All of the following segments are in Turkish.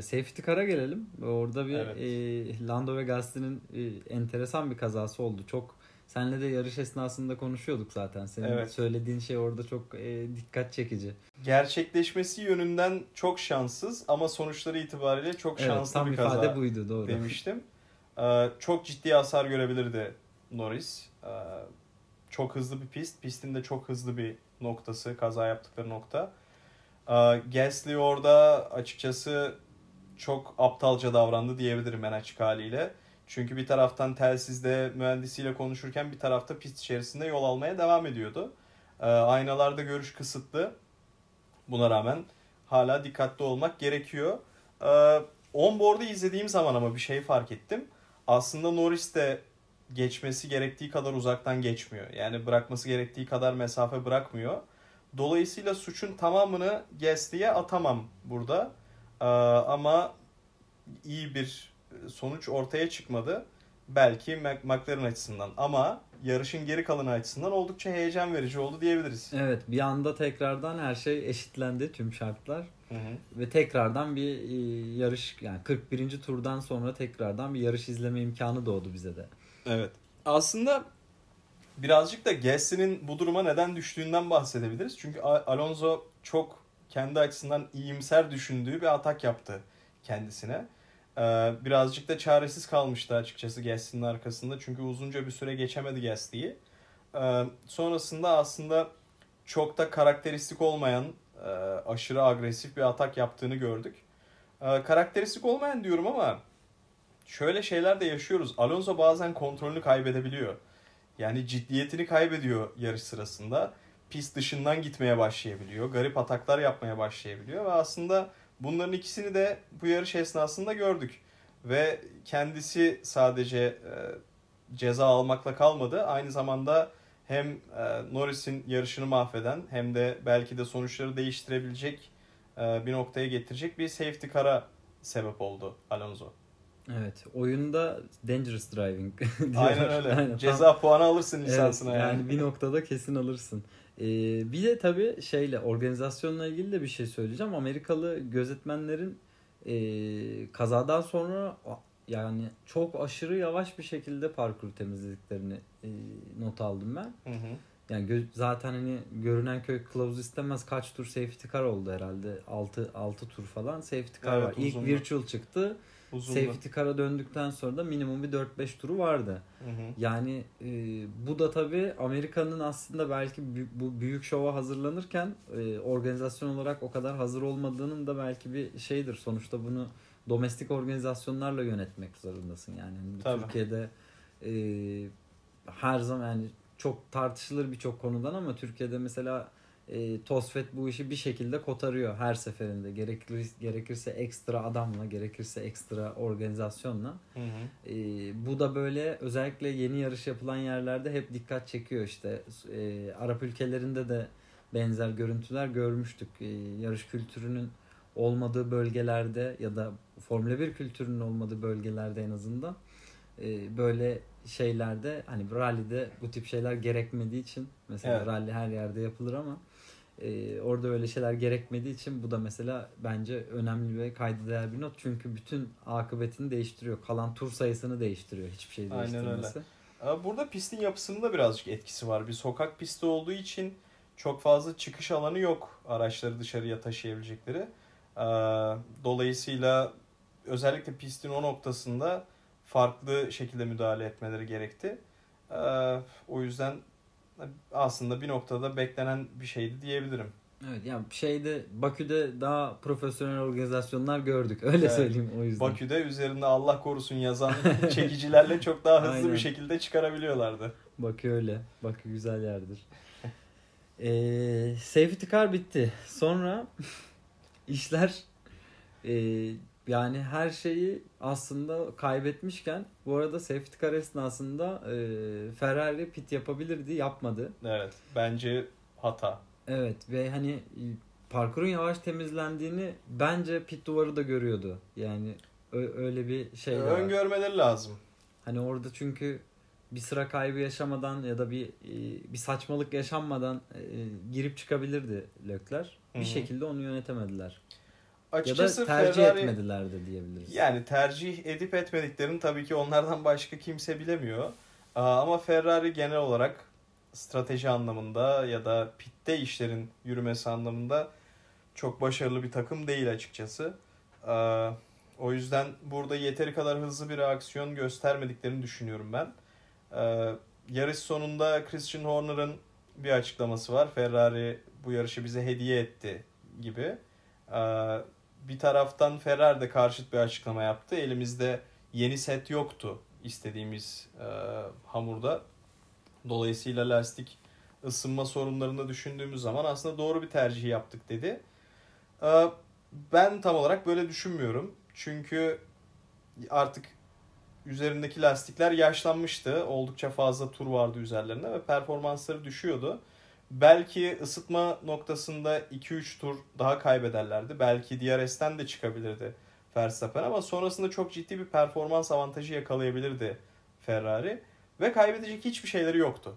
Safety car'a gelelim. Orada bir Evet. e, Lando ve Gasly'nin e, enteresan bir kazası oldu. Çok senle de yarış esnasında konuşuyorduk zaten. Senin Evet. söylediğin şey orada çok e, dikkat çekici. Gerçekleşmesi yönünden çok şanssız ama sonuçları itibariyle çok Evet, şanslı tam bir ifade kaza buydu doğru. demiştim. Ee, çok ciddi hasar görebilirdi Norris. Ee, çok hızlı bir pist. Pistin de çok hızlı bir noktası. Kaza yaptıkları nokta. Ee, Gasly orada açıkçası çok aptalca davrandı diyebilirim en açık haliyle. Çünkü bir taraftan telsizde mühendisiyle konuşurken bir tarafta pist içerisinde yol almaya devam ediyordu. Aynalarda görüş kısıtlı. Buna rağmen hala dikkatli olmak gerekiyor. Ee, onboard'u izlediğim zaman ama bir şey fark ettim. Aslında Norris de geçmesi gerektiği kadar uzaktan geçmiyor. Yani bırakması gerektiği kadar mesafe bırakmıyor. Dolayısıyla suçun tamamını Gasly'ye atamam burada. Ee, ama iyi bir sonuç ortaya çıkmadı. Belki McLaren açısından ama yarışın geri kalanı açısından oldukça heyecan verici oldu diyebiliriz. Evet bir anda tekrardan her şey eşitlendi tüm şartlar. Hı hı. Ve tekrardan bir e, yarış yani 41. turdan sonra tekrardan bir yarış izleme imkanı doğdu bize de. Evet. Aslında birazcık da Gasly'nin bu duruma neden düştüğünden bahsedebiliriz. Çünkü Alonso çok kendi açısından iyimser düşündüğü bir atak yaptı kendisine. Ee, birazcık da çaresiz kalmıştı açıkçası Gasly'nin arkasında. Çünkü uzunca bir süre geçemedi Gasly'yi. Ee, sonrasında aslında çok da karakteristik olmayan e, aşırı agresif bir atak yaptığını gördük. Ee, karakteristik olmayan diyorum ama şöyle şeyler de yaşıyoruz. Alonso bazen kontrolünü kaybedebiliyor. Yani ciddiyetini kaybediyor yarış sırasında. Pist dışından gitmeye başlayabiliyor. Garip ataklar yapmaya başlayabiliyor. Ve aslında bunların ikisini de bu yarış esnasında gördük. Ve kendisi sadece e, ceza almakla kalmadı. Aynı zamanda hem e, Norris'in yarışını mahveden hem de belki de sonuçları değiştirebilecek e, bir noktaya getirecek bir safety car'a sebep oldu Alonso. Evet oyunda dangerous driving diyorlar. Aynen öyle. Aynen, tam- Ceza puanı alırsın Evet, lisansına yani. yani. bir noktada kesin alırsın. Ee, bir de tabii şeyle organizasyonla ilgili de bir şey söyleyeceğim. Amerikalı gözetmenlerin e, kazadan sonra yani çok aşırı yavaş bir şekilde parkur temizlediklerini e, not aldım ben. Hı hı. Yani gö- zaten hani görünen köy kılavuz istemez kaç tur safety car oldu herhalde. 6 6 tur falan safety car Evet, var. İlk virtual çıktı. Uzundu. Safety car'a döndükten sonra da minimum bir 4-5 turu vardı. Hı hı. Yani e, bu da tabii Amerika'nın aslında belki bu büyük şova hazırlanırken e, organizasyon olarak o kadar hazır olmadığının da belki bir şeydir. Sonuçta bunu domestik organizasyonlarla yönetmek zorundasın yani. Yani Tabii. Türkiye'de e, her zaman yani çok tartışılır birçok konudan ama Türkiye'de mesela e, TOSFET bu işi bir şekilde kotarıyor her seferinde. Gerekir, gerekirse ekstra adamla, gerekirse ekstra organizasyonla. Hı hı. E, bu da böyle özellikle yeni yarış yapılan yerlerde hep dikkat çekiyor işte. E, Arap ülkelerinde de benzer görüntüler görmüştük. E, yarış kültürünün olmadığı bölgelerde ya da Formula 1 kültürünün olmadığı bölgelerde en azından e, böyle şeylerde hani rally'de bu tip şeyler gerekmediği için mesela Evet. rally her yerde yapılır ama e, orada öyle şeyler gerekmediği için bu da mesela bence önemli ve kayda değer bir not. Çünkü bütün akıbetini değiştiriyor. Kalan tur sayısını değiştiriyor hiçbir şey Aynen öyle. değiştirmesi. Ama Burada pistin yapısının da birazcık etkisi var. Bir sokak pisti olduğu için çok fazla çıkış alanı yok araçları dışarıya taşıyabilecekleri. Ee, Dolayısıyla özellikle pistin o noktasında farklı şekilde müdahale etmeleri gerekti. Ee, O yüzden aslında bir noktada beklenen bir şeydi diyebilirim. Evet yani şeyde Bakü'de daha profesyonel organizasyonlar gördük. Öyle Evet. söyleyeyim o yüzden. Bakü'de üzerinde Allah korusun yazan çekicilerle çok daha hızlı Aynen. bir şekilde çıkarabiliyorlardı. Bakü öyle. Bakü güzel yerdir. Ee, safety car bitti. Sonra işler e, yani her şeyi aslında kaybetmişken bu arada safety car esnasında e, Ferrari pit yapabilirdi yapmadı. Evet. Bence hata. Evet ve hani e, parkurun yavaş temizlendiğini bence pit duvarı da görüyordu. Yani öyle bir şey var. Öngörmeleri lazım. Hani orada çünkü bir sıra kaybı yaşamadan ya da bir e, bir saçmalık yaşanmadan e, girip çıkabilirdi Lökler. Bir şekilde onu yönetemediler. Açıkçası ya da tercih Ferrari etmediler de diyebiliriz. yani tercih edip etmediklerini tabii ki onlardan başka kimse bilemiyor. Ama Ferrari genel olarak strateji anlamında ya da pitte işlerin yürümesi anlamında çok başarılı bir takım değil açıkçası. O yüzden burada yeteri kadar hızlı bir reaksiyon göstermediklerini düşünüyorum ben. Yarış sonunda Christian Horner'ın bir açıklaması var. Ferrari bu yarışı bize hediye etti gibi. Bir taraftan Ferrari de karşıt bir açıklama yaptı. Elimizde yeni set yoktu istediğimiz e, hamurda. Dolayısıyla lastik ısınma sorunlarını düşündüğümüz zaman aslında doğru bir tercih yaptık dedi. Ee, Ben tam olarak böyle düşünmüyorum. Çünkü artık üzerindeki lastikler yaşlanmıştı. Oldukça fazla tur vardı üzerlerinde ve performansları düşüyordu. Belki ısıtma noktasında 2-3 tur daha kaybederlerdi. Belki DRS'ten de çıkabilirdi Verstappen ama sonrasında çok ciddi bir performans avantajı yakalayabilirdi Ferrari ve kaybedecek hiçbir şeyleri yoktu.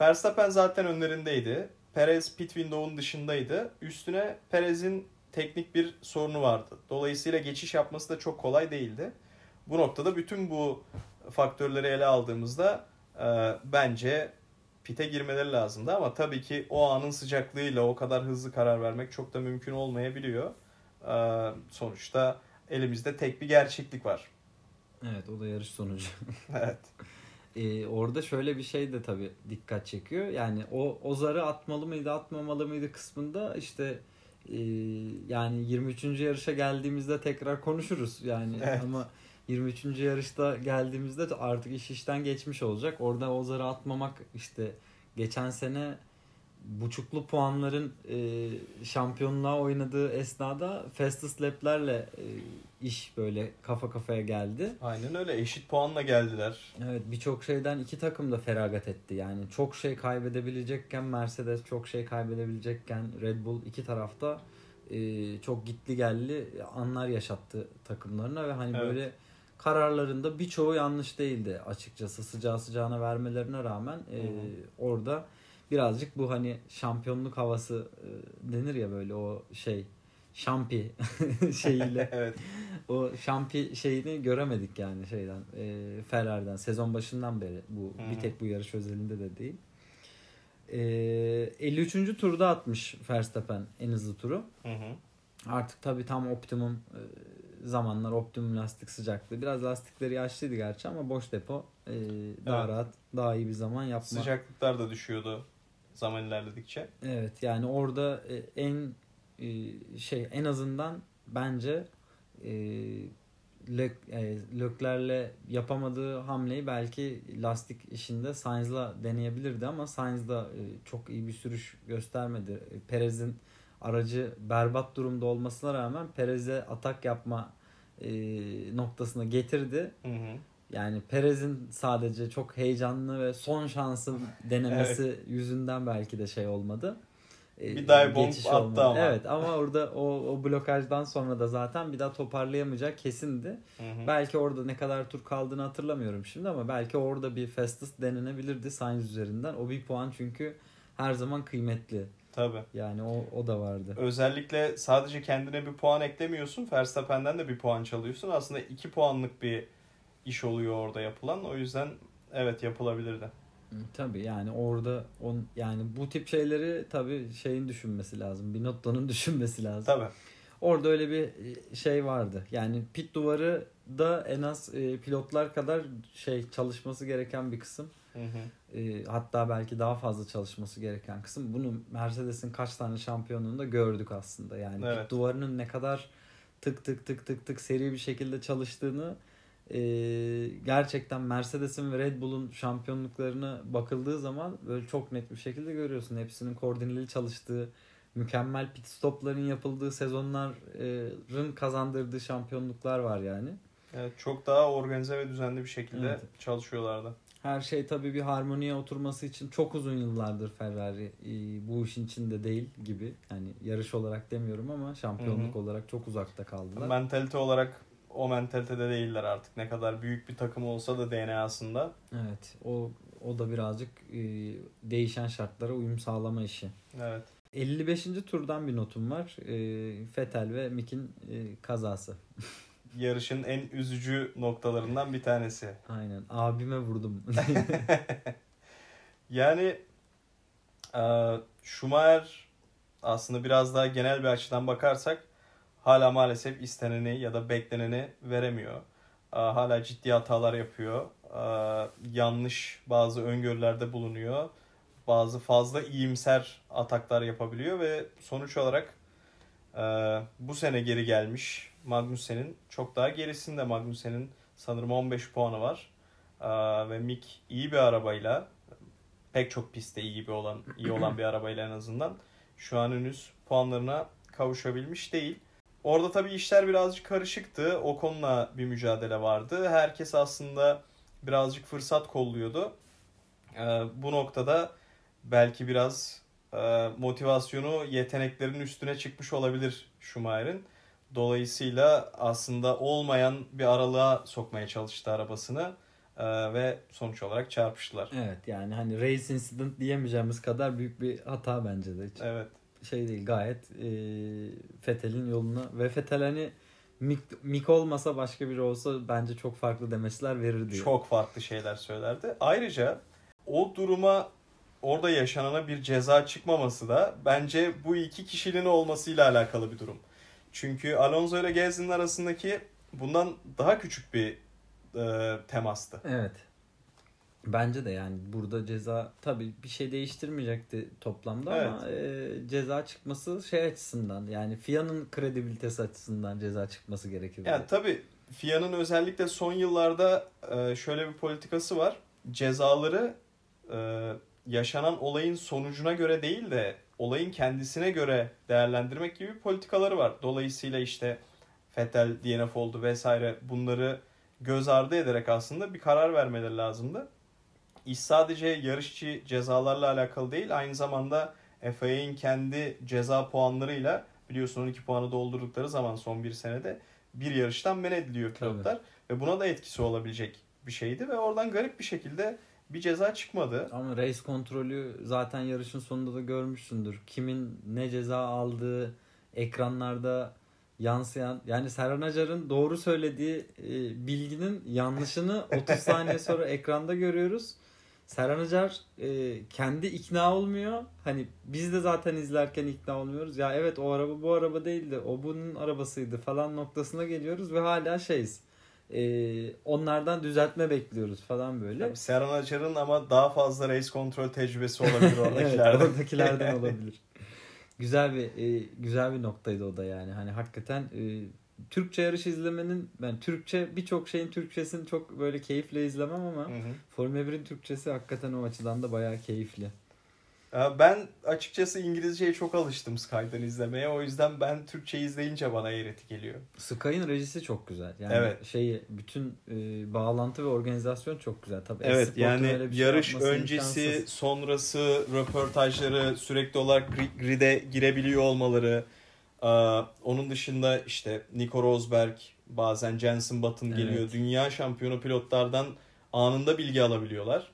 Verstappen zaten önlerindeydi. Perez pit window'un dışındaydı. Üstüne Perez'in teknik bir sorunu vardı. Dolayısıyla geçiş yapması da çok kolay değildi. Bu noktada bütün bu faktörleri ele aldığımızda e, bence pite girmeleri lazımdı ama tabii ki o anın sıcaklığıyla o kadar hızlı karar vermek çok da mümkün olmayabiliyor. E, sonuçta elimizde tek bir gerçeklik var. Evet o da yarış sonucu. Evet. Ee, orada şöyle bir şey de tabii dikkat çekiyor. Yani o o zarı atmalı mıydı atmamalı mıydı kısmında işte e, yani 23. yarışa geldiğimizde tekrar konuşuruz. Yani Evet. ama 23. yarışta geldiğimizde de artık iş işten geçmiş olacak. Orada o zarı atmamak işte geçen sene buçuklu puanların e, şampiyonluğa oynadığı esnada fastest lap'lerle e, iş böyle kafa kafaya geldi. Aynen öyle. Eşit puanla geldiler. Evet birçok şeyden iki takım da feragat etti. Yani çok şey kaybedebilecekken Mercedes çok şey kaybedebilecekken Red Bull iki tarafta e, çok gitli geldi anlar yaşattı takımlarına ve hani Evet. böyle kararlarında birçoğu yanlış değildi açıkçası sıcağı sıcağına vermelerine rağmen e, orada birazcık bu hani şampiyonluk havası e, denir ya böyle o şey şampi şeyiyle evet. o şampi şeyini göremedik yani şeyden e, Ferrari'den sezon başından beri bu hı. bir tek bu yarış özelinde de değil. E, 53. turda atmış Verstappen en hızlı turu. Hı hı. Artık tabii tam optimum e, zamanlar optimum lastik sıcaklığı. Biraz lastikleri yaşlıydı gerçi ama boş depo e, daha Evet. rahat daha iyi bir zaman yapma. Sıcaklıklar da düşüyordu zaman ilerledikçe. Evet yani orada e, en e, şey en azından bence e, Lök- e, Lökler'le yapamadığı hamleyi belki lastik işinde Sainz'la deneyebilirdi ama Sainz da e, çok iyi bir sürüş göstermedi. E, Perez'in aracı berbat durumda olmasına rağmen Perez'e atak yapma e, noktasına getirdi. Hı hı. Yani Perez'in sadece çok heyecanlı ve son şansın denemesi yüzünden belki de şey olmadı. Ee, Bir dive bomb attı olmadı. ama. Evet ama orada o, o blokajdan sonra da zaten bir daha toparlayamayacağı kesindi. Hı hı. Belki orada ne kadar tur kaldığını hatırlamıyorum şimdi ama belki orada bir fastest denenebilirdi Sainz üzerinden. O bir puan çünkü her zaman kıymetli. Tabii. Yani o, o da vardı. Özellikle sadece kendine bir puan eklemiyorsun. Verstappen'den de bir puan çalıyorsun. Aslında iki puanlık bir iş oluyor orada yapılan. O yüzden evet yapılabilirdi. Tabii yani orada on yani bu tip şeyleri tabii şeyin düşünmesi lazım. Binotto'nun düşünmesi lazım. Tabii. Orada öyle bir şey vardı. Yani pit duvarı da en az e, pilotlar kadar şey çalışması gereken bir kısım. Hı hı. E, hatta belki daha fazla çalışması gereken kısım. Bunu Mercedes'in kaç tane şampiyonluğunda gördük aslında. Yani Evet. duvarının ne kadar tık tık tık tık tık seri bir şekilde çalıştığını e, gerçekten Mercedes'in ve Red Bull'un şampiyonluklarına bakıldığı zaman böyle çok net bir şekilde görüyorsun. Hepsinin koordineli çalıştığı, mükemmel pit stopların yapıldığı sezonların kazandırdığı şampiyonluklar var yani. Evet, çok daha organize ve düzenli bir şekilde Evet. çalışıyorlardı. Her şey tabii bir harmoniye oturması için çok uzun yıllardır Ferrari e, bu işin içinde değil gibi. Yani yarış olarak demiyorum ama şampiyonluk Hı olarak çok uzakta kaldılar. Mentalite olarak o mentalitede değiller artık. Ne kadar büyük bir takım olsa da DNA'sında. Evet. O o da birazcık e, değişen şartlara uyum sağlama işi. Evet. 55. turdan bir notum var. E, Fetel ve Mick'in e, kazası. Yarışın en üzücü noktalarından bir tanesi. Aynen. Abime vurdum. Yani e, Schumacher aslında biraz daha genel bir açıdan bakarsak hala maalesef isteneni ya da bekleneni veremiyor. E, hala ciddi hatalar yapıyor. E, yanlış bazı öngörülerde bulunuyor. Bazı fazla iyimser ataklar yapabiliyor ve sonuç olarak e, bu sene geri gelmiş Magnussen'in çok daha gerisinde Magnussen'in sanırım 15 puanı var. E, ve Mick iyi bir arabayla pek çok pistte iyi bir olan iyi olan bir arabayla en azından şu an henüz puanlarına kavuşabilmiş değil. Orada tabii işler birazcık karışıktı. O konuda bir mücadele vardı. Herkes aslında birazcık fırsat kolluyordu. Ee, bu noktada belki biraz e, motivasyonu yeteneklerin üstüne çıkmış olabilir Schumacher'in. Dolayısıyla aslında olmayan bir aralığa sokmaya çalıştı arabasını Ee, ve sonuç olarak çarpıştılar. evet yani hani race incident diyemeyeceğimiz kadar büyük bir hata bence de. Hiç Evet. şey değil gayet e, Fetel'in yoluna ve Fetel hani Mick, Mick olmasa başka biri olsa bence çok farklı demesler verirdi. çok farklı şeyler söylerdi. Ayrıca o duruma orada yaşanana bir ceza çıkmaması da bence bu iki kişinin olmasıyla alakalı bir durum. Çünkü Alonso ile Gasly'nin arasındaki bundan daha küçük bir e, temastı. Evet. Bence de yani burada ceza tabii bir şey değiştirmeyecekti toplamda ama e, ceza çıkması şey açısından yani FIA'nın kredibilitesi açısından ceza çıkması gerekirdi. Yani tabii FIA'nın özellikle son yıllarda e, şöyle bir politikası var. Cezaları e, yaşanan olayın sonucuna göre değil de olayın kendisine göre değerlendirmek gibi politikaları var. Dolayısıyla işte Vettel DNF oldu vesaire bunları göz ardı ederek aslında bir karar vermeleri lazımdı. İş sadece yarışçı cezalarla alakalı değil aynı zamanda FIA'nin kendi ceza puanlarıyla biliyorsun 12 puanı doldurdukları zaman son bir senede bir yarıştan men ediliyor pilotlar. Ve buna da etkisi olabilecek bir şeydi ve oradan garip bir şekilde bir ceza çıkmadı. Ama race kontrolü zaten yarışın sonunda da görmüşsündür. Kimin ne ceza aldığı ekranlarda yansıyan yani Serhan Acar'ın doğru söylediği e, bilginin yanlışını 30 saniye sonra ekranda görüyoruz. Serhan Acar e, kendi ikna olmuyor. Hani biz de zaten izlerken ikna olmuyoruz. Ya evet o araba bu araba değildi. O bunun arabasıydı falan noktasına geliyoruz ve hala şeyiz. E, onlardan düzeltme bekliyoruz falan böyle. Tabii Serhan Açar'ın ama daha fazla race kontrol tecrübesi olabilir evet, oradakilerden. oradakilerden olabilir. Güzel bir e, güzel bir noktaydı o da yani. Hani hakikaten e, Türkçe yarış izlemenin ben Türkçe birçok şeyin Türkçesini çok böyle keyifle izlemem ama Hı hı. Formula 1'in Türkçesi hakikaten o açıdan da bayağı keyifli. Ya Ben açıkçası İngilizceye çok alıştım Sky'dan izlemeye. O yüzden ben Türkçe izleyince bana eğreti geliyor. Sky'ın rejisi çok güzel. Yani Evet. şeyi bütün e, bağlantı ve organizasyon çok güzel. Tabii Evet yani şey yarış öncesi, imkansız. sonrası röportajları sürekli olarak gri- grid'e girebiliyor olmaları. Ee, onun dışında işte Nico Rosberg, bazen Jensen Button geliyor. Evet. Dünya şampiyonu pilotlardan anında bilgi alabiliyorlar.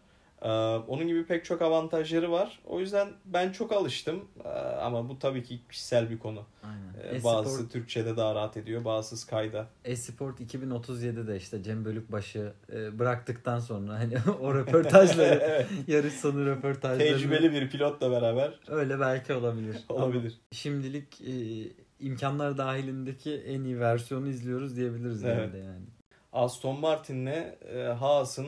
Ee, onun gibi pek çok avantajları var. O yüzden ben çok alıştım. Ee, ama bu tabii ki kişisel bir konu. Aynen. Ee, bazısı Türkçe'de daha rahat ediyor, bazısı Sky'da. Esport 2037'de işte Cem Bölükbaşı e, bıraktıktan sonra hani o röportajları evet. yarış sonu röportajları Tecrübeli bir pilotla beraber öyle belki olabilir. olabilir. Ama şimdilik e, imkanlar dahilindeki en iyi versiyonu izliyoruz diyebiliriz Evet. yani. Aston Martin'le e, Haas'ın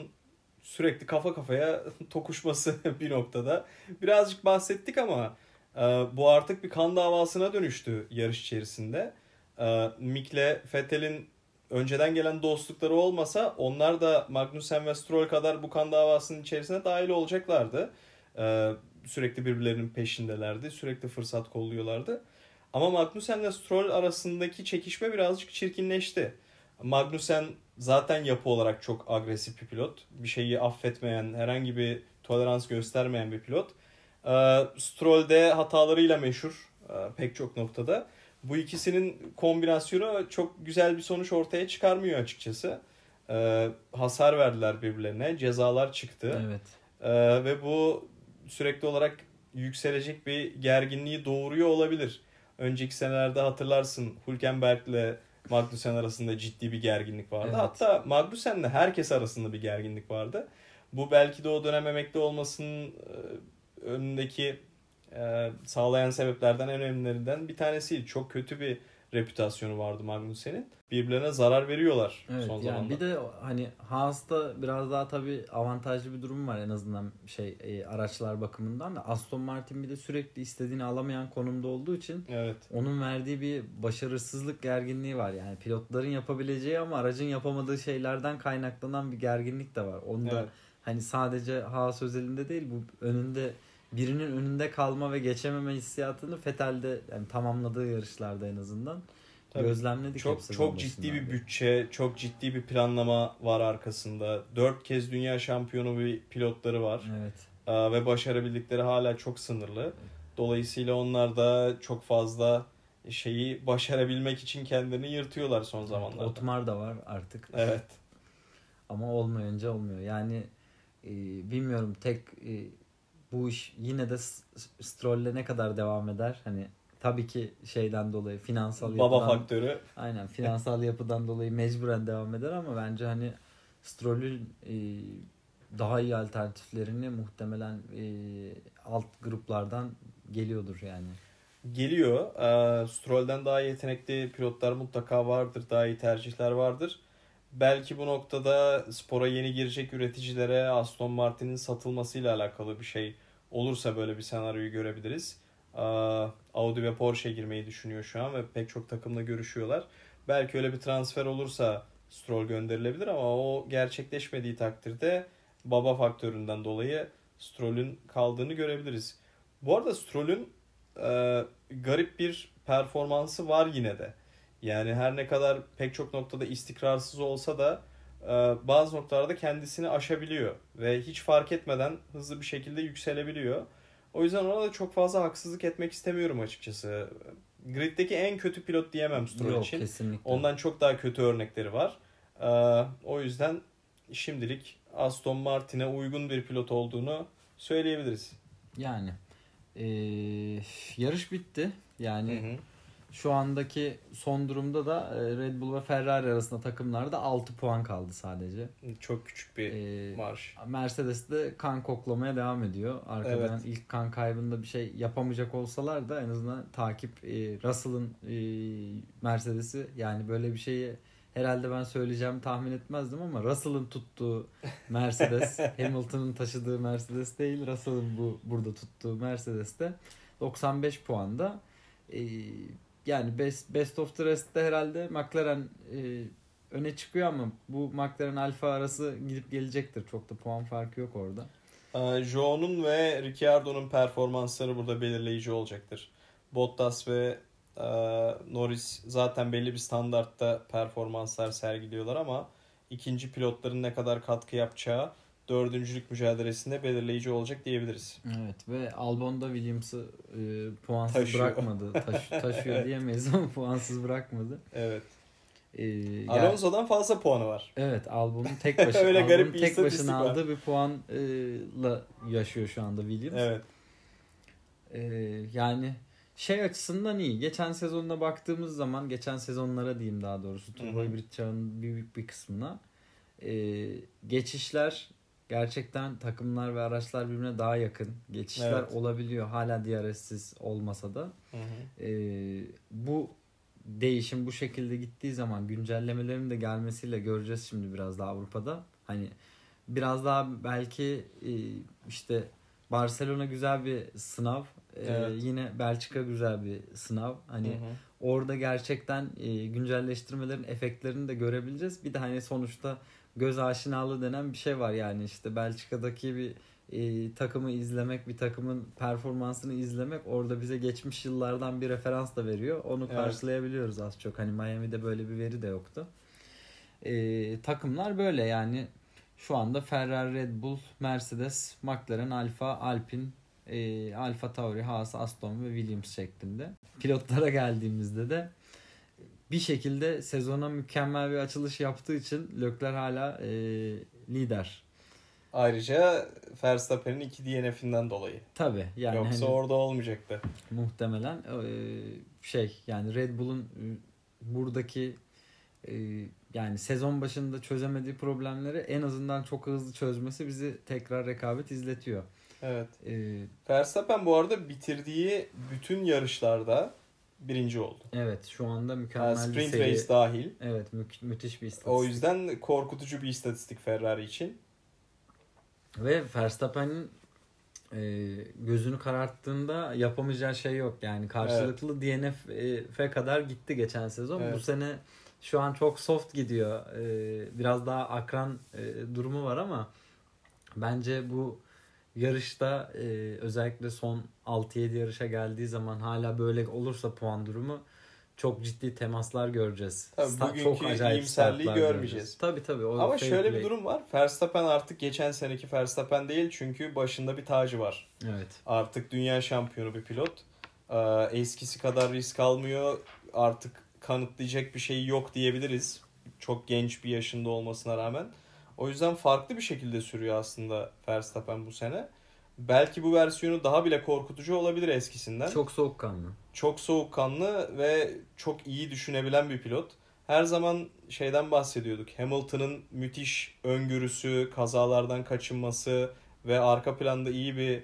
sürekli kafa kafaya tokuşması bir noktada. Birazcık bahsettik ama e, bu artık bir kan davasına dönüştü yarış içerisinde. E, Mick'le Vettel'in önceden gelen dostlukları olmasa onlar da Magnussen ve Stroll kadar bu kan davasının içerisine dahil olacaklardı. E, sürekli birbirlerinin peşindelerdi. Sürekli fırsat kolluyorlardı. Ama Magnussen ile Stroll arasındaki çekişme birazcık çirkinleşti. Magnussen zaten yapı olarak çok agresif bir pilot. Bir şeyi affetmeyen, herhangi bir tolerans göstermeyen bir pilot. Ee, Stroll de hatalarıyla meşhur e, pek çok noktada. bu ikisinin kombinasyonu çok güzel bir sonuç ortaya çıkarmıyor açıkçası. Ee, hasar verdiler birbirlerine. Cezalar çıktı. Evet. Ee, ve bu sürekli olarak yükselecek bir gerginliği doğuruyor olabilir. Önceki senelerde hatırlarsın Hülkenberg'le Magnussen arasında ciddi bir gerginlik vardı. Evet. Hatta Magnussen'le herkes arasında bir gerginlik vardı. Bu belki de o dönem emekli olmasının e, önündeki e, sağlayan sebeplerden en önemlilerinden bir tanesiydi. Çok kötü bir reputasyonu vardı Magnussen'in. Birbirlerine zarar veriyorlar Evet son yani zamanlarda. bir de hani Haas'ta biraz daha tabii avantajlı bir durum var en azından şey e, araçlar bakımından da Aston Martin bir de sürekli istediğini alamayan konumda olduğu için Evet. onun verdiği bir başarısızlık gerginliği var. Yani pilotların yapabileceği ama aracın yapamadığı şeylerden kaynaklanan bir gerginlik de var. Onu da Evet. hani sadece Haas özelinde değil bu önünde birinin önünde kalma ve geçememe hissiyatını Vettel'de yani tamamladığı yarışlarda en azından Tabii. gözlemledik. Çok çok ciddi bir bütçe, çok ciddi bir planlama var arkasında. Dört kez dünya şampiyonu bir pilotları var. Evet. Aa, ve başarabildikleri hala çok sınırlı. Dolayısıyla onlar da çok fazla şeyi başarabilmek için kendilerini yırtıyorlar son zamanlarda. Otmar da var artık. Evet. Ama olmayınca olmuyor. Yani e, bilmiyorum tek e, bu iş yine de Stroll'le ne kadar devam eder? Hani tabii ki şeyden dolayı finansal Baba yapıdan faktörü. aynen finansal yapıdan dolayı mecburen devam eder ama bence hani Stroll'ün e, daha iyi alternatiflerini muhtemelen e, alt gruplardan geliyordur yani. Geliyor. Ee, Stroll'den daha yetenekli pilotlar mutlaka vardır. Daha iyi tercihler vardır. Belki bu noktada spora yeni girecek üreticilere Aston Martin'in satılmasıyla alakalı bir şey olursa böyle bir senaryoyu görebiliriz. Audi ve Porsche girmeyi düşünüyor şu an ve pek çok takımla görüşüyorlar. Belki öyle bir transfer olursa Stroll gönderilebilir ama o gerçekleşmediği takdirde baba faktöründen dolayı Stroll'ün kaldığını görebiliriz. Bu arada Stroll'ün e, garip bir performansı var yine de. Yani her ne kadar pek çok noktada istikrarsız olsa da e, bazı noktalarda kendisini aşabiliyor ve hiç fark etmeden hızlı bir şekilde yükselebiliyor. O yüzden ona da çok fazla haksızlık etmek istemiyorum açıkçası. Grid'deki en kötü pilot diyemem Stroll Yok için. kesinlikle. Ondan çok daha kötü örnekleri var. E, o yüzden şimdilik Aston Martin'e uygun bir pilot olduğunu söyleyebiliriz. Yani e, yarış bitti. Yani Hı hı. Şu andaki son durumda da e, Red Bull ve Ferrari arasında takımlarda 6 puan kaldı sadece. Çok küçük bir E, marş. Mercedes de kan koklamaya devam ediyor. Arkadan Evet. ilk kan kaybında bir şey yapamayacak olsalar da en azından takip e, Russell'ın e, Mercedes'i yani böyle bir şeyi herhalde ben söyleyeceğimi tahmin etmezdim ama Russell'ın tuttuğu Mercedes Hamilton'ın taşıdığı Mercedes değil Russell'ın bu burada tuttuğu Mercedes'te 95 puanda. E, yani best, best of the rest'te herhalde McLaren e, öne çıkıyor ama bu McLaren Alfa arası gidip gelecektir. Çok da puan farkı yok orada. Ee, Joe'nun ve Ricciardo'nun performansları burada belirleyici olacaktır. Bottas ve e, Norris zaten belli bir standartta performanslar sergiliyorlar ama ikinci pilotların ne kadar katkı yapacağı dördüncülük mücadelesinde belirleyici olacak diyebiliriz. Evet ve Albon da Williams'ı e, puansız Taşıyor. bırakmadı. Taş, taşıyor diyemeyiz ama puansız bırakmadı. Evet. E, yani- Alonso'dan fazla puanı var. Evet Albon'un tek başına Öyle Albon'un garip bir tek başına var. aldığı bir puanla yaşıyor şu anda Williams. Evet. Ee, yani şey açısından iyi. Geçen sezonuna baktığımız zaman, geçen sezonlara diyeyim daha doğrusu, turbo hibrit çağının büyük bir kısmına ee, geçişler gerçekten takımlar ve araçlar birbirine daha yakın. Geçişler Evet. olabiliyor. Hala DRS'siz olmasa da. Hı hı. Ee, bu değişim bu şekilde gittiği zaman güncellemelerin de gelmesiyle göreceğiz şimdi biraz daha Avrupa'da. Hani biraz daha belki e, işte Barcelona güzel bir sınav. Ee, Evet. yine Belçika güzel bir sınav. Hani Hı hı. orada gerçekten e, güncelleştirmelerin efektlerini de görebileceğiz. Bir de hani sonuçta göz aşinalığı denen bir şey var yani işte Belçika'daki bir e, takımı izlemek, bir takımın performansını izlemek orada bize geçmiş yıllardan bir referans da veriyor. Onu Evet. karşılayabiliyoruz az çok. Hani Miami'de böyle bir veri de yoktu. E, takımlar böyle yani şu anda Ferrari, Red Bull, Mercedes, McLaren, Alfa, Alpine e, Alfa Tauri, Haas, Aston ve Williams şeklinde. Pilotlara geldiğimizde de bir şekilde sezona mükemmel bir açılış yaptığı için Leclerc hala e, lider. Ayrıca Verstappen'in iki DNF'inden dolayı. Tabi yani Yoksa hani orada olmayacaktı. muhtemelen e, şey yani Red Bull'un e, buradaki e, yani sezon başında çözemediği problemleri en azından çok hızlı çözmesi bizi tekrar rekabet izletiyor. Evet. E, Verstappen bu arada bitirdiği bütün yarışlarda birinci oldu. evet şu anda Yani mükemmel bir sprint seri. race dahil. Evet mü- müthiş bir istatistik. O yüzden korkutucu bir istatistik Ferrari için. Ve Verstappen'in e, gözünü kararttığında yapamayacağı şey yok. Yani karşılıklı DNF'e kadar gitti geçen sezon. Evet. Bu sene şu an çok soft gidiyor. E, biraz daha akran e, durumu var ama bence bu yarışta e, özellikle son 6-7 yarışa geldiği zaman hala böyle olursa puan durumu çok ciddi temaslar göreceğiz. Tabii Sta- bugünkü iyimserliği görmeyeceğiz. Tabii tabii. O Ama şöyle play. bir durum var. Verstappen artık geçen seneki Verstappen değil çünkü başında bir tacı var. Evet. Artık dünya şampiyonu bir pilot. Ee, eskisi kadar risk almıyor. Artık kanıtlayacak bir şey yok diyebiliriz. Çok genç bir yaşında olmasına rağmen. O yüzden farklı bir şekilde sürüyor aslında Verstappen bu sene. Belki bu versiyonu daha bile korkutucu olabilir eskisinden. Çok soğukkanlı. çok soğukkanlı ve çok iyi düşünebilen bir pilot. Her zaman şeyden bahsediyorduk. Hamilton'ın müthiş öngörüsü, kazalardan kaçınması ve arka planda iyi bir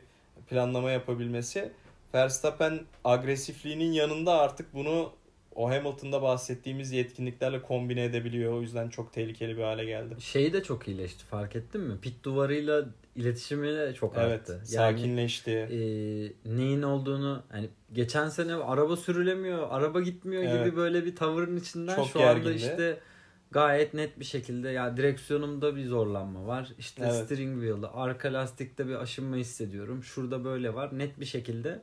planlama yapabilmesi. Verstappen agresifliğinin yanında artık bunu o Hamilton'da bahsettiğimiz yetkinliklerle kombine edebiliyor. O yüzden çok tehlikeli bir hale geldi. Şeyi de çok iyileşti fark ettin mi? Pit duvarıyla iletişimi de çok Evet, arttı. Yani sakinleşti. e, neyin olduğunu hani geçen sene araba sürülemiyor, araba gitmiyor Evet. gibi böyle bir tavırın içinden Çok şu anda gergindi. işte gayet net bir şekilde ya direksiyonumda bir zorlanma var. İşte Evet. steering wheel'da arka lastikte bir aşınma hissediyorum. Şurada böyle var. Net bir şekilde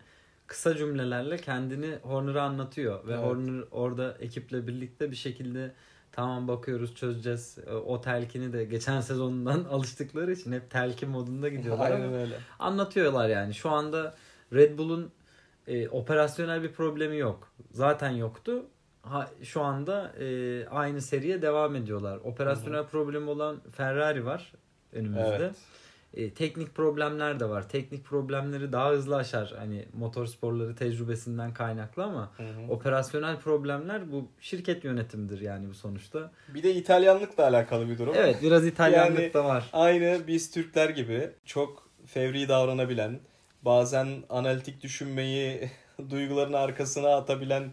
kısa cümlelerle kendini Horner'a anlatıyor ve Evet. Horner orada ekiple birlikte bir şekilde tamam bakıyoruz çözeceğiz. E, O telkini de geçen sezondan alıştıkları için hep telkin modunda gidiyorlar Aynen öyle. anlatıyorlar yani. Şu anda Red Bull'un e, operasyonel bir problemi yok. Zaten yoktu. Ha, şu anda e, aynı seriye devam ediyorlar. Operasyonel problemi olan Ferrari var önümüzde. Evet. E, teknik problemler de var. Teknik problemleri daha hızlı aşar. Hani motorsporları tecrübesinden kaynaklı ama Hı hı. operasyonel problemler bu şirket yönetimidir yani bu sonuçta. Bir de İtalyanlıkla alakalı bir durum. Evet biraz İtalyanlık Yani- da var. Aynı biz Türkler gibi çok fevri davranabilen, bazen analitik düşünmeyi duyguların arkasına atabilen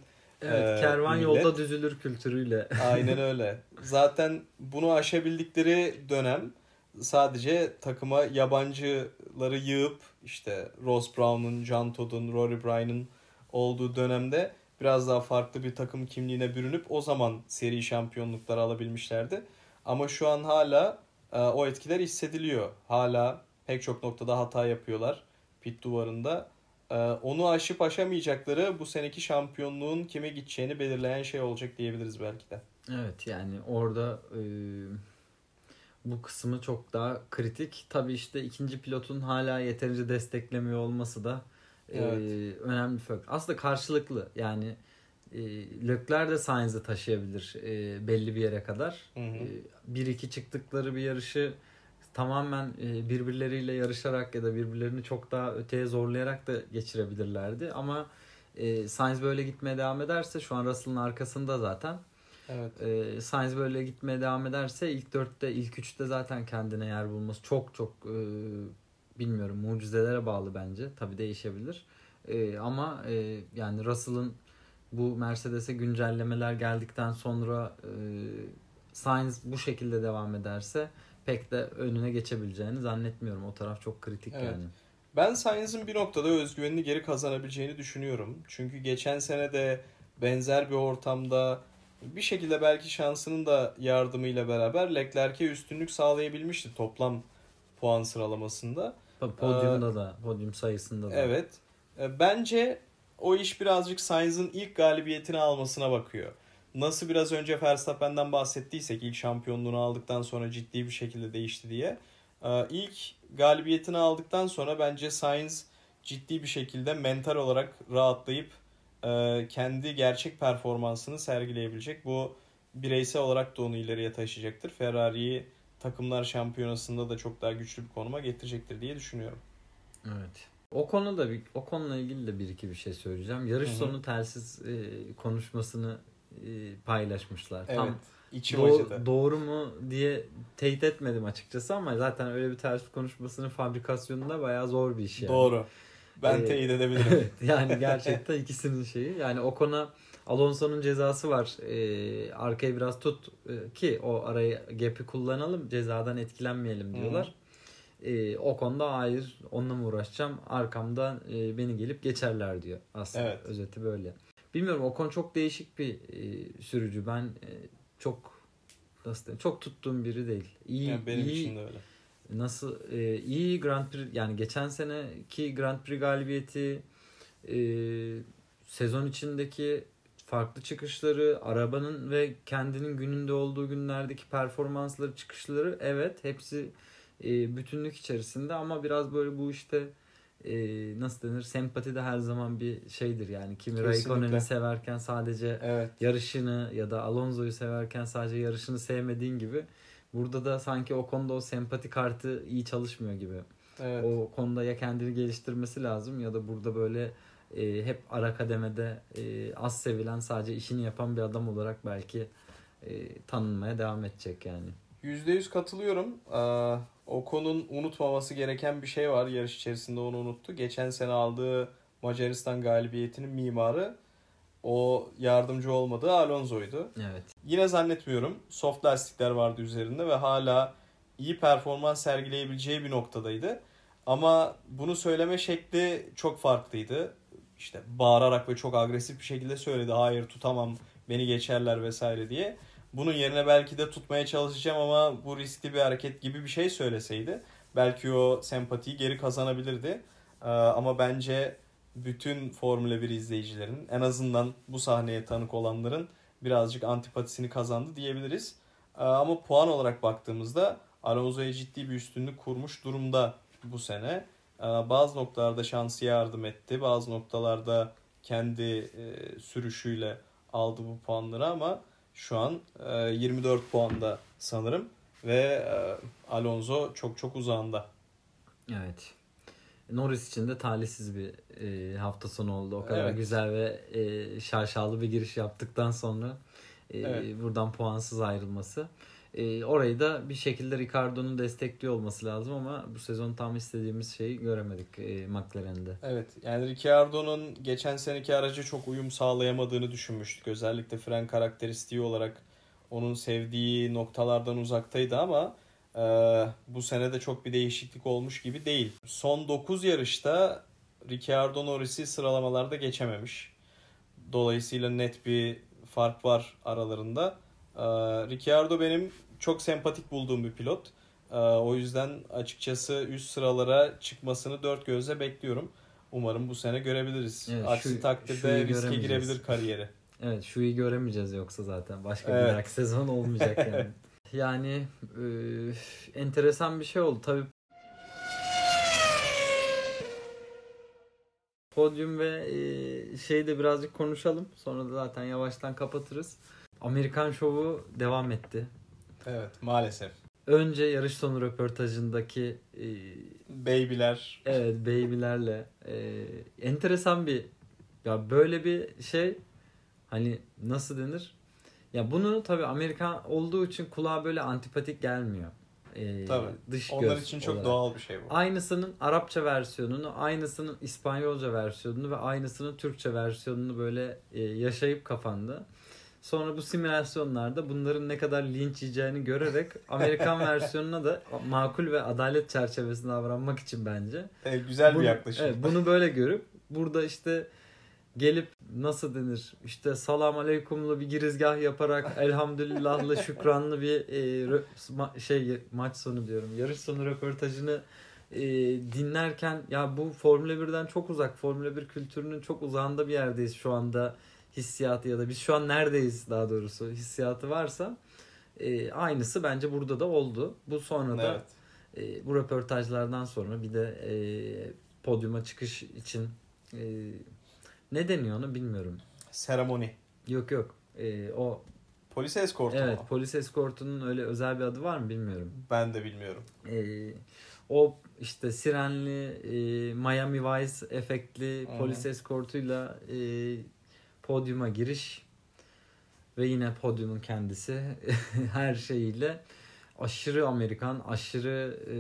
Evet, Ee, kervan millet- yolda düzülür kültürüyle. aynen öyle. Zaten bunu aşabildikleri dönem sadece takıma yabancıları yığıp işte Ross Brown'un, John Todd'un, Rory Bryan'ın olduğu dönemde biraz daha farklı bir takım kimliğine bürünüp o zaman seri şampiyonlukları alabilmişlerdi. Ama şu an hala e, o etkiler hissediliyor. Hala pek çok noktada hata yapıyorlar pit duvarında. E, onu aşıp aşamayacakları bu seneki şampiyonluğun kime gideceğini belirleyen şey olacak diyebiliriz belki de. Evet yani orada e, bu kısmı çok daha kritik. Tabii işte ikinci pilotun hala yeterince desteklemiyor olması da e, Evet. önemli bir faktör. Aslında karşılıklı yani e, Leclerc de Sainz'i taşıyabilir e, belli bir yere kadar. Hı hı. E, bir iki çıktıkları bir yarışı tamamen e, birbirleriyle yarışarak ya da birbirlerini çok daha öteye zorlayarak da geçirebilirlerdi. Ama e, Sainz böyle gitmeye devam ederse şu an Russell'ın arkasında zaten. Evet. E, Sainz böyle gitmeye devam ederse ilk dörtte ilk üçte zaten kendine yer bulması çok çok e, bilmiyorum mucizelere bağlı bence. Tabi değişebilir. E, ama e, yani Russell'ın bu Mercedes'e güncellemeler geldikten sonra e, Sainz bu şekilde devam ederse pek de önüne geçebileceğini zannetmiyorum. O taraf çok kritik Evet. yani. Ben Sainz'in bir noktada özgüvenini geri kazanabileceğini düşünüyorum. Çünkü geçen sene de benzer bir ortamda bir şekilde belki şansının da yardımıyla beraber Leclerc'e üstünlük sağlayabilmişti toplam puan sıralamasında. Podyumda da, podyum sayısında da. Evet. E, Bence o iş birazcık Sainz'ın ilk galibiyetini almasına bakıyor. Nasıl biraz önce Verstappen'den bahsettiysek ilk şampiyonluğunu aldıktan sonra ciddi bir şekilde değişti diye. e, ilk galibiyetini aldıktan sonra bence Sainz ciddi bir şekilde mental olarak rahatlayıp kendi gerçek performansını sergileyebilecek. Bu bireysel olarak da onu ileriye taşıyacaktır. Ferrari'yi takımlar şampiyonasında da çok daha güçlü bir konuma getirecektir diye düşünüyorum. Evet. O konuda bir o konuyla ilgili de bir iki bir şey söyleyeceğim. Yarış Hı hı. sonu telsiz e, konuşmasını e, paylaşmışlar. Evet. Tam içim acıdı. doğru mu diye teyit etmedim açıkçası ama zaten öyle bir telsiz konuşmasının fabrikasyonunda bayağı zor bir iş yani. Doğru. Ben Ee, teyit edebilirim. Yani gerçekten ikisinin şeyi. Yani o konu Alonso'nun cezası var. Ee, arkayı biraz tut e, ki o arayı gap'i kullanalım cezadan etkilenmeyelim diyorlar. Ee, o konuda hayır onunla mı uğraşacağım arkamdan e, beni gelip geçerler diyor aslında Evet. özeti böyle. Bilmiyorum Ocon çok değişik bir e, sürücü ben e, çok nasıl diyeyim, çok tuttuğum biri değil. İyi, Yani benim iyi, için de öyle. Nasıl e, iyi Grand Prix yani geçen seneki Grand Prix galibiyeti e, sezon içindeki farklı çıkışları arabanın ve kendinin gününde olduğu günlerdeki performansları çıkışları evet hepsi e, bütünlük içerisinde ama biraz böyle bu işte e, nasıl denir sempati de her zaman bir şeydir yani kimi. Raikkonen'i severken sadece Evet. yarışını ya da Alonso'yu severken sadece yarışını sevmediğin gibi burada da sanki o konuda o sempati kartı iyi çalışmıyor gibi. Evet. O konuda ya kendini geliştirmesi lazım ya da burada böyle e, hep ara kademede e, az sevilen sadece işini yapan bir adam olarak belki e, tanınmaya devam edecek yani. %100 katılıyorum. Ee, Ocon'un unutmaması gereken bir şey var. Yarış içerisinde onu unuttu. Geçen sene aldığı Macaristan galibiyetinin mimarı o yardımcı olmadığı Alonso'ydu. Evet. Yine zannetmiyorum. Soft lastikler vardı üzerinde ve hala iyi performans sergileyebileceği bir noktadaydı. Ama bunu söyleme şekli çok farklıydı. İşte bağırarak ve çok agresif bir şekilde söyledi. Hayır tutamam beni geçerler vesaire diye. Bunun yerine belki de tutmaya çalışacağım ama bu riskli bir hareket gibi bir şey söyleseydi belki o sempatiyi geri kazanabilirdi. Ee, ama bence bütün Formula 1 izleyicilerin en azından bu sahneye tanık olanların birazcık antipatisini kazandı diyebiliriz. Ee, Ama puan olarak baktığımızda Alonso'ya ciddi bir üstünlük kurmuş durumda bu sene. Ee, Bazı noktalarda şansı yardım etti. Bazı noktalarda kendi e, sürüşüyle aldı bu puanları ama şu an e, 24 puanda sanırım ve e, Alonso çok çok uzağında. Evet. Norris için de talihsiz bir e, hafta sonu oldu. O kadar Evet. güzel ve e, şaşalı bir giriş yaptıktan sonra e, Evet. buradan puansız ayrılması. E, orayı da bir şekilde Ricardo'nun destekliyor olması lazım ama bu sezon tam istediğimiz şeyi göremedik e, McLaren'de. Evet yani Ricciardo'nun geçen seneki araca çok uyum sağlayamadığını düşünmüştük. Özellikle fren karakteristiği olarak onun sevdiği noktalardan uzaktaydı ama e, bu sene de çok bir değişiklik olmuş gibi değil. Son 9 yarışta Ricciardo Norris'i sıralamalarda geçememiş. Dolayısıyla net bir fark var aralarında. E, Ricciardo benim çok sempatik bulduğum bir pilot. Ee, O yüzden açıkçası üst sıralara çıkmasını dört gözle bekliyorum. Umarım bu sene görebiliriz. Evet, Aksi şu- takdirde riske girebilir kariyeri. Evet şuyu göremeyeceğiz yoksa zaten. Başka Evet. bir dahaki sezon olmayacak yani. yani e, enteresan bir şey oldu. Tabii podyum ve e, şeyi de birazcık konuşalım. Sonra da zaten yavaştan kapatırız. Amerikan şovu devam etti. Evet maalesef. Önce yarış sonu röportajındaki e, Baby'ler Evet baby'lerle e, enteresan bir ya böyle bir şey hani nasıl denir? Ya bunu tabii Amerikan olduğu için kulağa böyle antipatik gelmiyor. E, Tabii. Dış onlar göz için çok olarak. doğal bir şey bu. Aynısının Arapça versiyonunu, aynısının İspanyolca versiyonunu ve aynısının Türkçe versiyonunu böyle e, yaşayıp kafanda. Sonra bu simülasyonlarda bunların ne kadar linç yiyeceğini görerek Amerikan versiyonuna da makul ve adalet çerçevesinde davranmak için bence. Evet, güzel Bunu- bir yaklaşım. Evet, bunu böyle görüp burada işte gelip nasıl denir işte salam aleykümlü bir girizgah yaparak elhamdülillahlı şükranlı bir e, rö- ma- şey maç sonu diyorum yarış sonu röportajını e, dinlerken ya bu Formula 1'den çok uzak Formula 1 kültürünün çok uzağında bir yerdeyiz şu anda hissiyatı ya da biz şu an neredeyiz daha doğrusu hissiyatı varsa e, aynısı bence burada da oldu. Bu sonra da Evet. e, bu röportajlardan sonra bir de e, podyuma çıkış için e, ne deniyor onu bilmiyorum. Seremoni. Yok yok. E, o Polis eskortu evet mu? polis eskortunun öyle özel bir adı var mı bilmiyorum. Ben de bilmiyorum. E, o işte sirenli e, Miami Vice efektli Hı. polis eskortuyla e, podyuma giriş ve yine podyumun kendisi her şeyiyle aşırı Amerikan, aşırı e,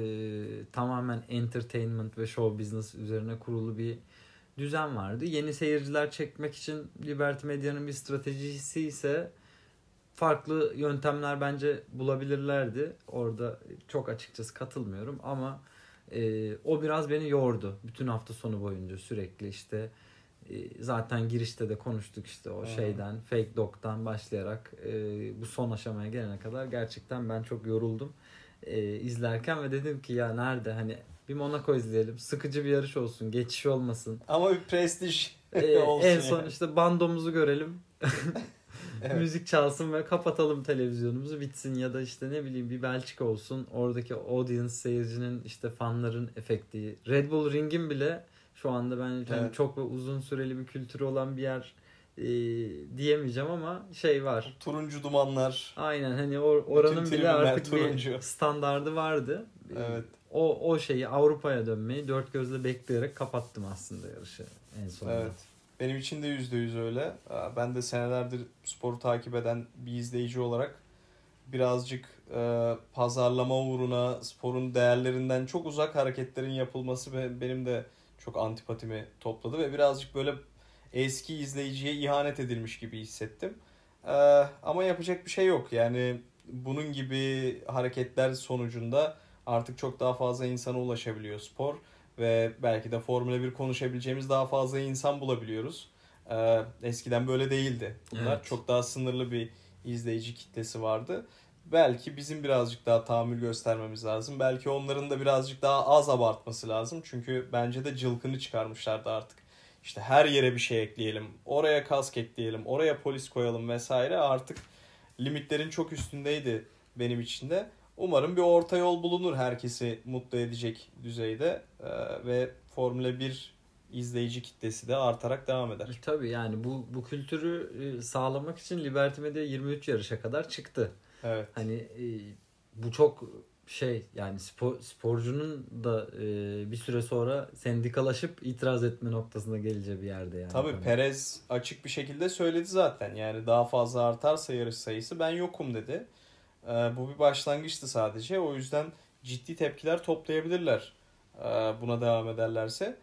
tamamen entertainment ve show business üzerine kurulu bir düzen vardı. Yeni seyirciler çekmek için Liberty Media'nın bir stratejisi ise farklı yöntemler bence bulabilirlerdi. Orada çok açıkçası katılmıyorum ama e, o biraz beni yordu. Bütün hafta sonu boyunca sürekli işte e, zaten girişte de konuştuk işte o Hı. şeyden fake dog'dan başlayarak e, bu son aşamaya gelene kadar gerçekten ben çok yoruldum e, izlerken ve dedim ki ya nerede hani bir Monaco izleyelim sıkıcı bir yarış olsun geçiş olmasın Ama bir prestij E, olsun. en son yani. işte bandomuzu görelim Evet. müzik çalsın ve kapatalım televizyonumuzu bitsin ya da işte ne bileyim bir Belçika olsun oradaki audience seyircinin işte fanların efekti Red Bull Ring'in bile şu anda ben Evet. çok uzun süreli bir kültürü olan bir yer e, diyemeyeceğim ama şey var Turuncu dumanlar. aynen hani or- oranın bile artık turuncu. bir standardı vardı Evet. O o şeyi Avrupa'ya dönmeyi dört gözle bekleyerek kapattım aslında yarışı en sonunda. Evet. Benim için de yüzde yüz öyle. Ben de senelerdir sporu takip eden bir izleyici olarak birazcık e, pazarlama uğruna sporun değerlerinden çok uzak hareketlerin yapılması be- benim de çok antipatimi topladı ve birazcık böyle eski izleyiciye ihanet edilmiş gibi hissettim. Ee, ama yapacak bir şey yok. Yani bunun gibi hareketler sonucunda artık çok daha fazla insana ulaşabiliyor spor ve belki de Formula 1 konuşabileceğimiz daha fazla insan bulabiliyoruz. Ee, eskiden böyle değildi. Bunlar Evet. çok daha sınırlı bir izleyici kitlesi vardı. Belki bizim birazcık daha tahammül göstermemiz lazım. Belki onların da birazcık daha az abartması lazım. Çünkü bence de cılkını çıkarmışlardı artık. İşte her yere bir şey ekleyelim. Oraya kask ekleyelim. Oraya polis koyalım vesaire. Artık limitlerin çok üstündeydi benim için de. Umarım bir orta yol bulunur herkesi mutlu edecek düzeyde Ee, ve Formula 1 izleyici kitlesi de artarak devam eder. E, Tabii yani bu bu kültürü e, sağlamak için Liberty Media 23 yarışa kadar çıktı. Evet. Hani e, bu çok şey yani spor, sporcunun da e, bir süre sonra sendikalaşıp itiraz etme noktasına geleceği bir yerde yani. Tabii Konu. Perez açık bir şekilde söyledi zaten. Yani daha fazla artarsa yarış sayısı ben yokum dedi. Ee, bu bir başlangıçtı sadece. O yüzden ciddi tepkiler toplayabilirler ee, buna devam ederlerse.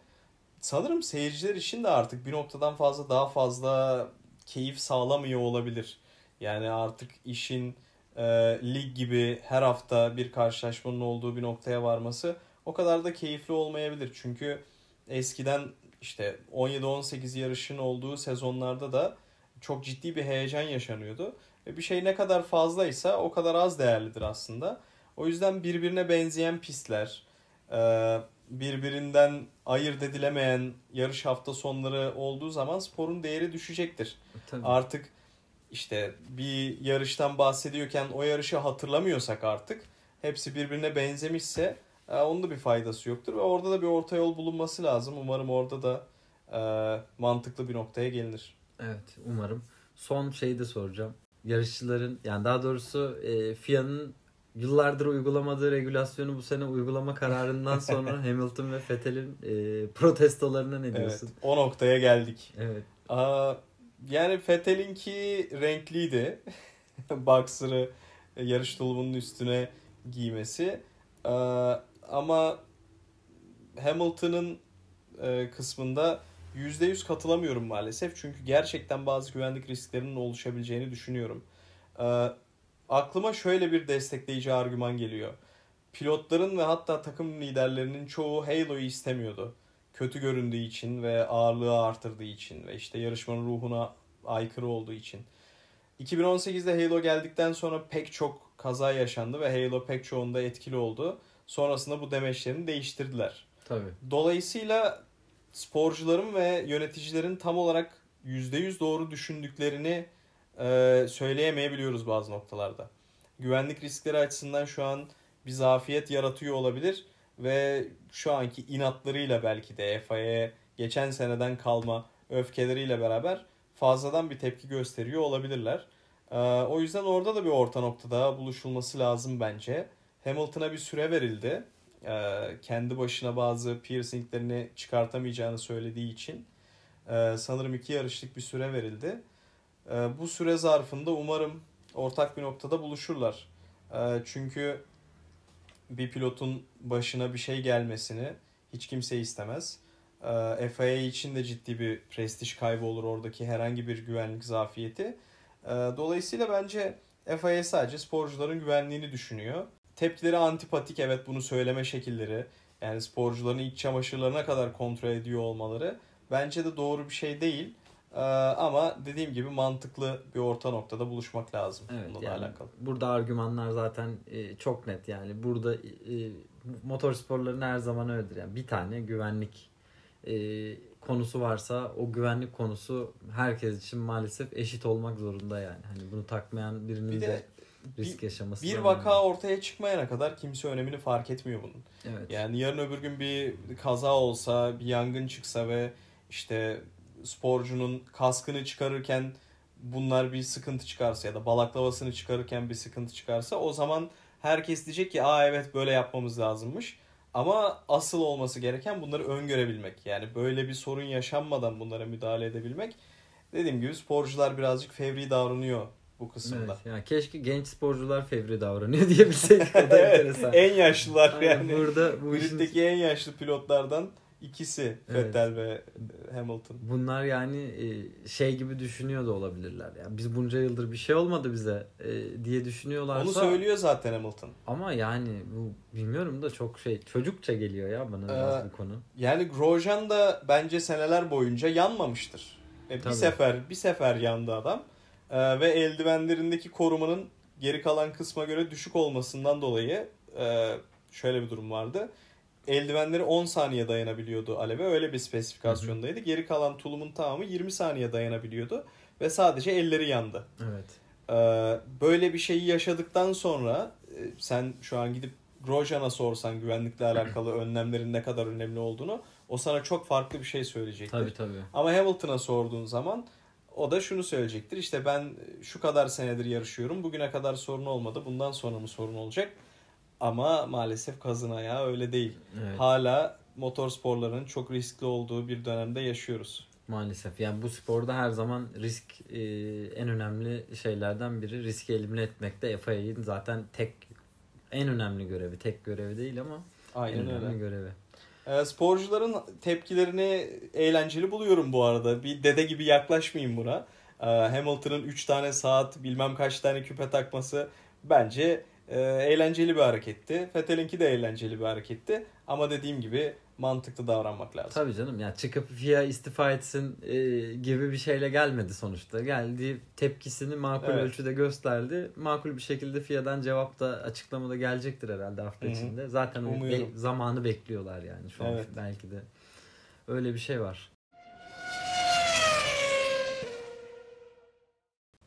Sanırım seyirciler için de artık bir noktadan fazla daha fazla keyif sağlamıyor olabilir. Yani artık işin e, lig gibi her hafta bir karşılaşmanın olduğu bir noktaya varması o kadar da keyifli olmayabilir. Çünkü eskiden işte 17-18 yarışın olduğu sezonlarda da çok ciddi bir heyecan yaşanıyordu. Ve bir şey ne kadar fazlaysa o kadar az değerlidir aslında. O yüzden birbirine benzeyen pistler, e, birbirinden ayırt edilemeyen yarış hafta sonları olduğu zaman sporun değeri düşecektir. Tabii. Artık işte bir yarıştan bahsediyorken o yarışı hatırlamıyorsak artık hepsi birbirine benzemişse e, onun da bir faydası yoktur ve orada da bir orta yol bulunması lazım. Umarım orada da e, mantıklı bir noktaya gelinir. Evet umarım. Son şeyi de soracağım. Yarışçıların yani daha doğrusu e, FIA'nın yıllardır uygulamadığı regülasyonu bu sene uygulama kararından sonra Hamilton ve Vettel'in e, protestolarına ne Evet, diyorsun? o noktaya geldik. Evet. Aa, yani Vettel'inki renkliydi. Boxer'ı yarış tulumunun üstüne giymesi. Aa, ama Hamilton'ın e, kısmında %100 katılamıyorum maalesef. Çünkü gerçekten bazı güvenlik risklerinin oluşabileceğini düşünüyorum. Aa, aklıma şöyle bir destekleyici argüman geliyor. Pilotların ve hatta takım liderlerinin çoğu Halo'yu istemiyordu kötü göründüğü için ve ağırlığı artırdığı için ve işte yarışmanın ruhuna aykırı olduğu için. 2018'de Halo geldikten sonra pek çok kaza yaşandı ve Halo pek çoğunda etkili oldu. Sonrasında bu demeçlerini değiştirdiler. Tabii. Dolayısıyla sporcuların ve yöneticilerin tam olarak %100 doğru düşündüklerini e, söyleyemeyebiliyoruz bazı noktalarda. Güvenlik riskleri açısından şu an bir zafiyet yaratıyor olabilir ve şu anki inatlarıyla belki de FIA'ya geçen seneden kalma öfkeleriyle beraber fazladan bir tepki gösteriyor olabilirler. Ee, o yüzden orada da bir orta noktada buluşulması lazım bence. Hamilton'a bir süre verildi. Ee, kendi başına bazı piercinglerini çıkartamayacağını söylediği için. Ee, sanırım iki yarışlık bir süre verildi. Ee, bu süre zarfında umarım ortak bir noktada buluşurlar. Çünkü bir pilotun başına bir şey gelmesini hiç kimse istemez. FIA için de ciddi bir prestij kaybı olur oradaki herhangi bir güvenlik zafiyeti. Dolayısıyla bence FIA sadece sporcuların güvenliğini düşünüyor. Tepkileri antipatik evet bunu söyleme şekilleri yani sporcuların iç çamaşırlarına kadar kontrol ediyor olmaları bence de doğru bir şey değil. Ee, ama dediğim gibi mantıklı bir orta noktada buluşmak lazım Evet bununla yani alakalı. burada argümanlar zaten e, çok net yani burada e, motorsporların her zaman öyledir yani bir tane güvenlik e, konusu varsa o güvenlik konusu herkes için maalesef eşit olmak zorunda yani hani bunu takmayan birinin Bir de, de risk yaşaması bir vaka önemli. ortaya çıkmayana kadar kimse önemini fark etmiyor bunun. evet. Yani yarın öbür gün bir kaza olsa, bir yangın çıksa ve işte sporcunun kaskını çıkarırken bunlar bir sıkıntı çıkarsa ya da balaklavasını çıkarırken bir sıkıntı çıkarsa o zaman herkes diyecek ki aa evet böyle yapmamız lazımmış. Ama asıl olması gereken bunları öngörebilmek. Yani böyle bir sorun yaşanmadan bunlara müdahale edebilmek. Dediğim gibi sporcular birazcık fevri davranıyor bu kısımda. Evet, yani keşke genç sporcular fevri davranıyor. O da Evet, enteresan. en yaşlılar Aynen, yani. burada bu işin Griddeki en yaşlı pilotlardan ikisi Evet. Vettel ve Hamilton. Bunlar yani e, şey gibi düşünüyor da olabilirler. Yani biz bunca yıldır bir şey olmadı bize e, diye düşünüyorlarsa. Onu söylüyor zaten Hamilton. Ama yani bu bilmiyorum da çok şey çocukça geliyor ya bana Ee, bu konu. Yani Grosjean da bence seneler boyunca yanmamıştır. E, bir Tabii. sefer bir sefer yandı adam. E, ve eldivenlerindeki korumanın geri kalan kısma göre düşük olmasından dolayı e, şöyle bir durum vardı. Eldivenleri 10 saniye dayanabiliyordu aleve. Öyle bir spesifikasyondaydı. Geri kalan tulumun tamamı 20 saniye dayanabiliyordu. Ve sadece elleri yandı. Evet. Ee, böyle bir şeyi yaşadıktan sonra e, sen şu an gidip Grosjean'a sorsan güvenlikle alakalı önlemlerin ne kadar önemli olduğunu o sana çok farklı bir şey söyleyecektir. Tabii tabii. Ama Hamilton'a sorduğun zaman o da şunu söyleyecektir. İşte ben şu kadar senedir yarışıyorum. Bugüne kadar sorun olmadı. Bundan sonra mı sorun olacak? Ama maalesef kazın ayağı öyle değil. Evet. Hala motorsporların çok riskli olduğu bir dönemde yaşıyoruz. Maalesef. Yani bu sporda her zaman risk e, en önemli şeylerden biri. Riski elimine etmekte FIA'nın zaten tek en önemli görevi. Tek görevi değil ama en Aynen önemli öyle. görevi. Ee, sporcuların tepkilerini eğlenceli buluyorum bu arada. Bir dede gibi yaklaşmayayım buna. Ee, Hamilton'ın 3 tane saat bilmem kaç tane küpe takması bence e, eğlenceli bir hareketti. Vettel'inki de eğlenceli bir hareketti. Ama dediğim gibi mantıklı davranmak lazım. Tabii canım ya çıkıp FIA istifa etsin e, gibi bir şeyle gelmedi sonuçta. Geldi tepkisini makul Evet. ölçüde gösterdi. Makul bir şekilde FIA'dan cevap da açıklamada gelecektir herhalde hafta Hı hı. içinde. Zaten Umuyorum. be- zamanı bekliyorlar yani şu an Evet. belki de. Öyle bir şey var.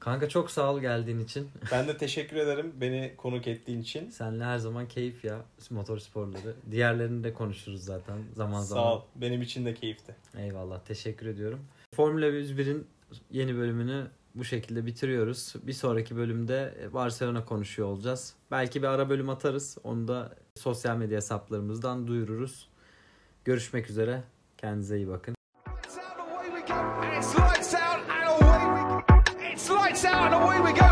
Kanka çok sağ ol geldiğin için. Ben de teşekkür ederim beni konuk ettiğin için. Seninle her zaman keyif ya motorsporları. Diğerlerini de konuşuruz zaten zaman zaman. Sağ ol. Benim için de keyifti. Eyvallah teşekkür ediyorum. Formula 101'in yeni bölümünü bu şekilde bitiriyoruz. Bir sonraki bölümde Barcelona konuşuyor olacağız. Belki bir ara bölüm atarız. Onu da sosyal medya hesaplarımızdan duyururuz. Görüşmek üzere. Kendinize iyi bakın. and away we go.